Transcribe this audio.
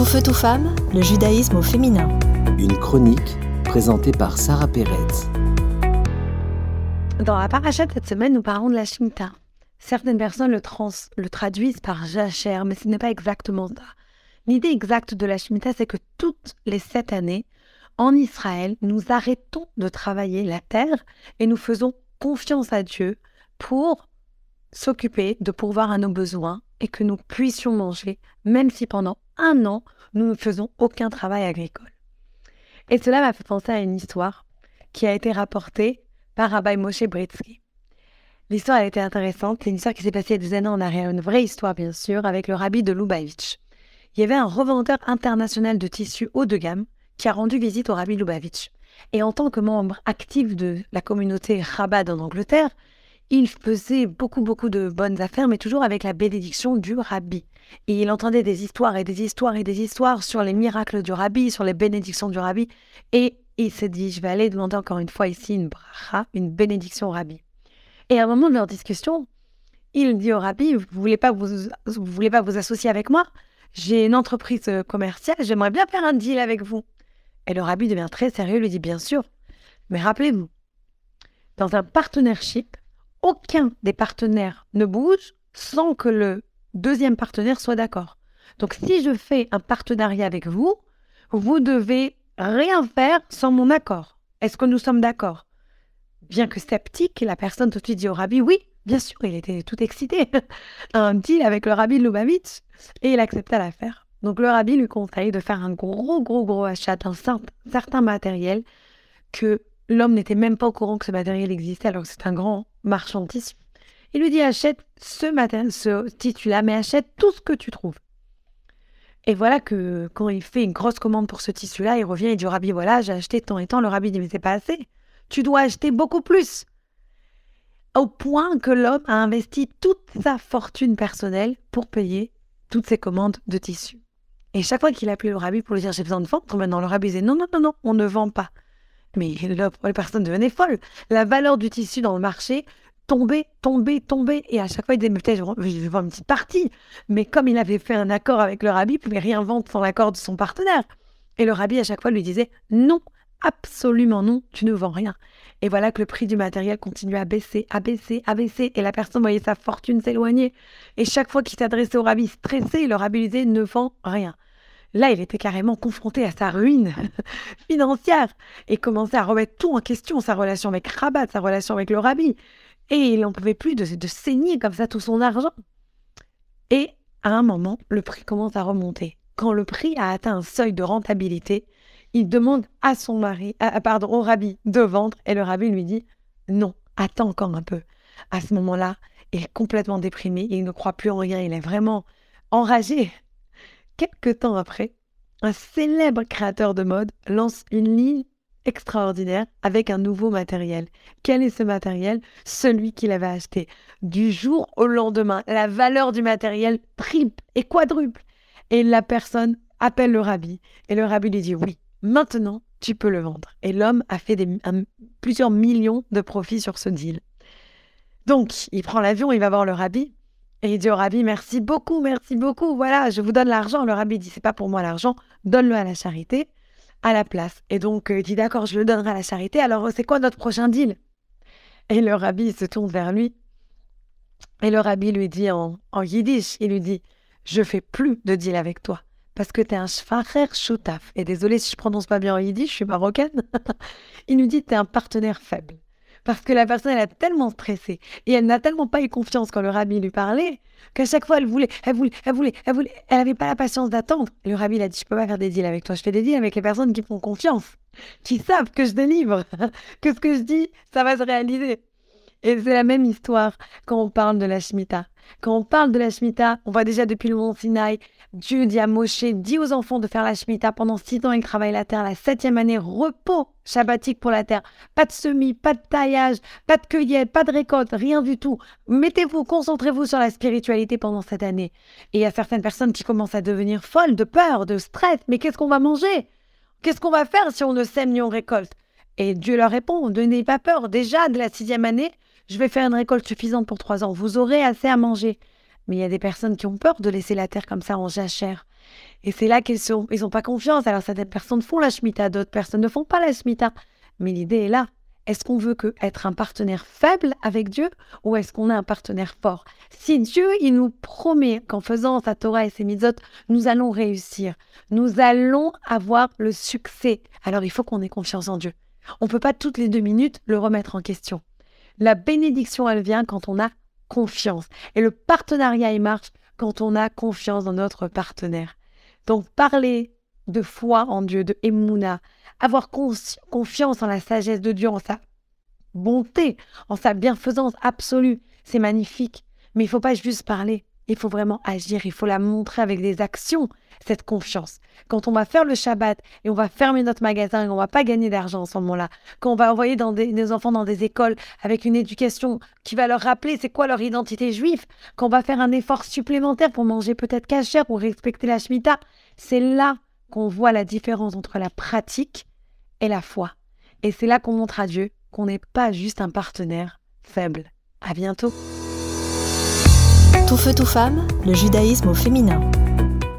Tout feu, tout femme, le judaïsme au féminin. Une chronique présentée par Sarah Pérez. Dans la paracha de cette semaine, nous parlons de la Shemitah. Certaines personnes le, trans, le traduisent par Jacher, mais ce n'est pas exactement ça. L'idée exacte de la Shemitah, c'est que toutes les sept années, en Israël, nous arrêtons de travailler la terre et nous faisons confiance à Dieu pour s'occuper de pourvoir à nos besoins et que nous puissions manger, même si pendant un an, nous ne faisons aucun travail agricole. Et cela m'a fait penser à une histoire qui a été rapportée par Rabbi Moshe Britsky. L'histoire a été intéressante. C'est une histoire qui s'est passée des années en arrière, une vraie histoire bien sûr, avec le rabbi de Lubavitch. Il y avait un revendeur international de tissus haut de gamme qui a rendu visite au rabbi Lubavitch. Et en tant que membre actif de la communauté Chabad en Angleterre, il faisait beaucoup, beaucoup de bonnes affaires, mais toujours avec la bénédiction du rabbi. Et il entendait des histoires et des histoires et des histoires sur les miracles du rabbi, sur les bénédictions du rabbi. Et il s'est dit, je vais aller demander encore une fois ici une bracha, une bénédiction au rabbi. Et à un moment de leur discussion, il dit au rabbi, vous voulez pas vous, vous voulez pas vous associer avec moi? J'ai une entreprise commerciale, j'aimerais bien faire un deal avec vous. Et le rabbi devient très sérieux, lui dit, bien sûr. Mais rappelez-vous, dans un partnership, aucun des partenaires ne bouge sans que le deuxième partenaire soit d'accord. Donc si je fais un partenariat avec vous, vous devez rien faire sans mon accord. Est-ce que nous sommes d'accord? Bien que sceptique, la personne tout de suite dit au rabbi oui, bien sûr, il était tout excité. un deal avec le rabbi de Lubavitch et il accepta l'affaire. Donc le rabbi lui conseille de faire un gros, gros, gros achat d'un certain matériel que l'homme n'était même pas au courant que ce matériel existait alors que c'est un grand marchand de. Il lui dit achète ce matériel, ce tissu-là, mais achète tout ce que tu trouves. Et voilà que quand il fait une grosse commande pour ce tissu-là, il revient et dit au rabbi voilà, j'ai acheté tant et tant. Le rabbi dit mais c'est pas assez. Tu dois acheter beaucoup plus. Au point que l'homme a investi toute sa fortune personnelle pour payer toutes ses commandes de tissu. Et chaque fois qu'il appelait le rabbi pour lui dire j'ai besoin de vendre, maintenant le rabbi disait non, non, non, non, on ne vend pas. Mais la personne devenait folle. La valeur du tissu dans le marché tombait, tombait, tombait. Et à chaque fois, il disait, peut-être je vais vendre une petite partie. Mais comme il avait fait un accord avec le rabbi, il ne pouvait rien vendre sans l'accord de son partenaire. Et le rabbi, à chaque fois, lui disait, non, absolument non, tu ne vends rien. Et voilà que le prix du matériel continuait à baisser, à baisser, à baisser. Et la personne voyait sa fortune s'éloigner. Et chaque fois qu'il s'adressait au rabbi stressé, le rabbi lui disait, ne vends rien. Là, il était carrément confronté à sa ruine financière et commençait à remettre tout en question, sa relation avec Rabat, sa relation avec le rabbi. Et il n'en pouvait plus de, saigner comme ça tout son argent. Et à un moment, le prix commence à remonter. Quand le prix a atteint un seuil de rentabilité, il demande à son mari, pardon, au rabbi de vendre et le rabbi lui dit non, attends encore un peu. À ce moment-là, il est complètement déprimé, il ne croit plus en rien, il est vraiment enragé Quelques temps après, un célèbre créateur de mode lance une ligne extraordinaire avec un nouveau matériel. Quel est ce matériel? Celui qu'il avait acheté. Du jour au lendemain, la valeur du matériel triple et quadruple. Et la personne appelle le rabbi. Et le rabbi lui dit oui, maintenant tu peux le vendre. Et l'homme a fait plusieurs millions de profits sur ce deal. Donc, il prend l'avion, il va voir le rabbi. Et il dit au rabbi, merci beaucoup, merci beaucoup, voilà, je vous donne l'argent. Le rabbi dit, c'est pas pour moi l'argent, donne-le à la charité, à la place. Et donc, euh, il dit, d'accord, je le donnerai à la charité, alors c'est quoi notre prochain deal? Et le rabbi se tourne vers lui, et le rabbi lui dit en, yiddish, il lui dit, je fais plus de deal avec toi, parce que tu es un shfacher shutaf. Et désolé si je prononce pas bien en yiddish, je suis marocaine. il lui dit, tu es un partenaire faible. Parce que la personne, elle a tellement stressé et elle n'a tellement pas eu confiance quand le rabbi lui parlait qu'à chaque fois, elle voulait, elle voulait, elle voulait, elle voulait, elle n'avait pas la patience d'attendre. Le rabbi il a dit, je peux pas faire des deals avec toi, je fais des deals avec les personnes qui font confiance, qui savent que je délivre, que ce que je dis, ça va se réaliser. Et c'est la même histoire quand on parle de la Shemitah. Quand on parle de la Shemitah, on voit déjà depuis le mont Sinaï, Dieu dit à Moshe, dit aux enfants de faire la Shemitah pendant six ans, ils travaillent la terre, la septième année, repos shabbatique pour la terre. Pas de semis, pas de taillage, pas de cueillette, pas de récolte, rien du tout. Mettez-vous, concentrez-vous sur la spiritualité pendant cette année. Et il y a certaines personnes qui commencent à devenir folles de peur, de stress. Mais qu'est-ce qu'on va manger? Qu'est-ce qu'on va faire si on ne sème ni on récolte? Et Dieu leur répond, ne n'ayez pas peur. Déjà, de la sixième année, je vais faire une récolte suffisante pour trois ans. Vous aurez assez à manger. Mais il y a des personnes qui ont peur de laisser la terre comme ça en jachère. Et c'est là qu'ils sont, ils n'ont pas confiance. Alors certaines personnes font la Shemitah, d'autres personnes ne font pas la Shemitah. Mais l'idée est là. Est-ce qu'on veut être un partenaire faible avec Dieu ou est-ce qu'on a un partenaire fort? Si Dieu, il nous promet qu'en faisant sa Torah et ses mitzvot, nous allons réussir, nous allons avoir le succès, alors il faut qu'on ait confiance en Dieu. On ne peut pas toutes les deux minutes le remettre en question. La bénédiction, elle vient quand on a confiance. Et le partenariat, il marche quand on a confiance dans notre partenaire. Donc parler de foi en Dieu, de Emouna, avoir confiance en la sagesse de Dieu, en sa bonté, en sa bienfaisance absolue, c'est magnifique. Mais il faut pas juste parler, il faut vraiment agir, il faut la montrer avec des actions, cette confiance. Quand on va faire le Shabbat et on va fermer notre magasin et on va pas gagner d'argent en ce moment-là, quand on va envoyer des, enfants dans des écoles avec une éducation qui va leur rappeler c'est quoi leur identité juive, quand on va faire un effort supplémentaire pour manger peut-être cachère, pour respecter la Shemitah, c'est là qu'on voit la différence entre la pratique et la foi. Et c'est là qu'on montre à Dieu qu'on n'est pas juste un partenaire faible. À bientôt. Tout feu, tout femme, le judaïsme au féminin.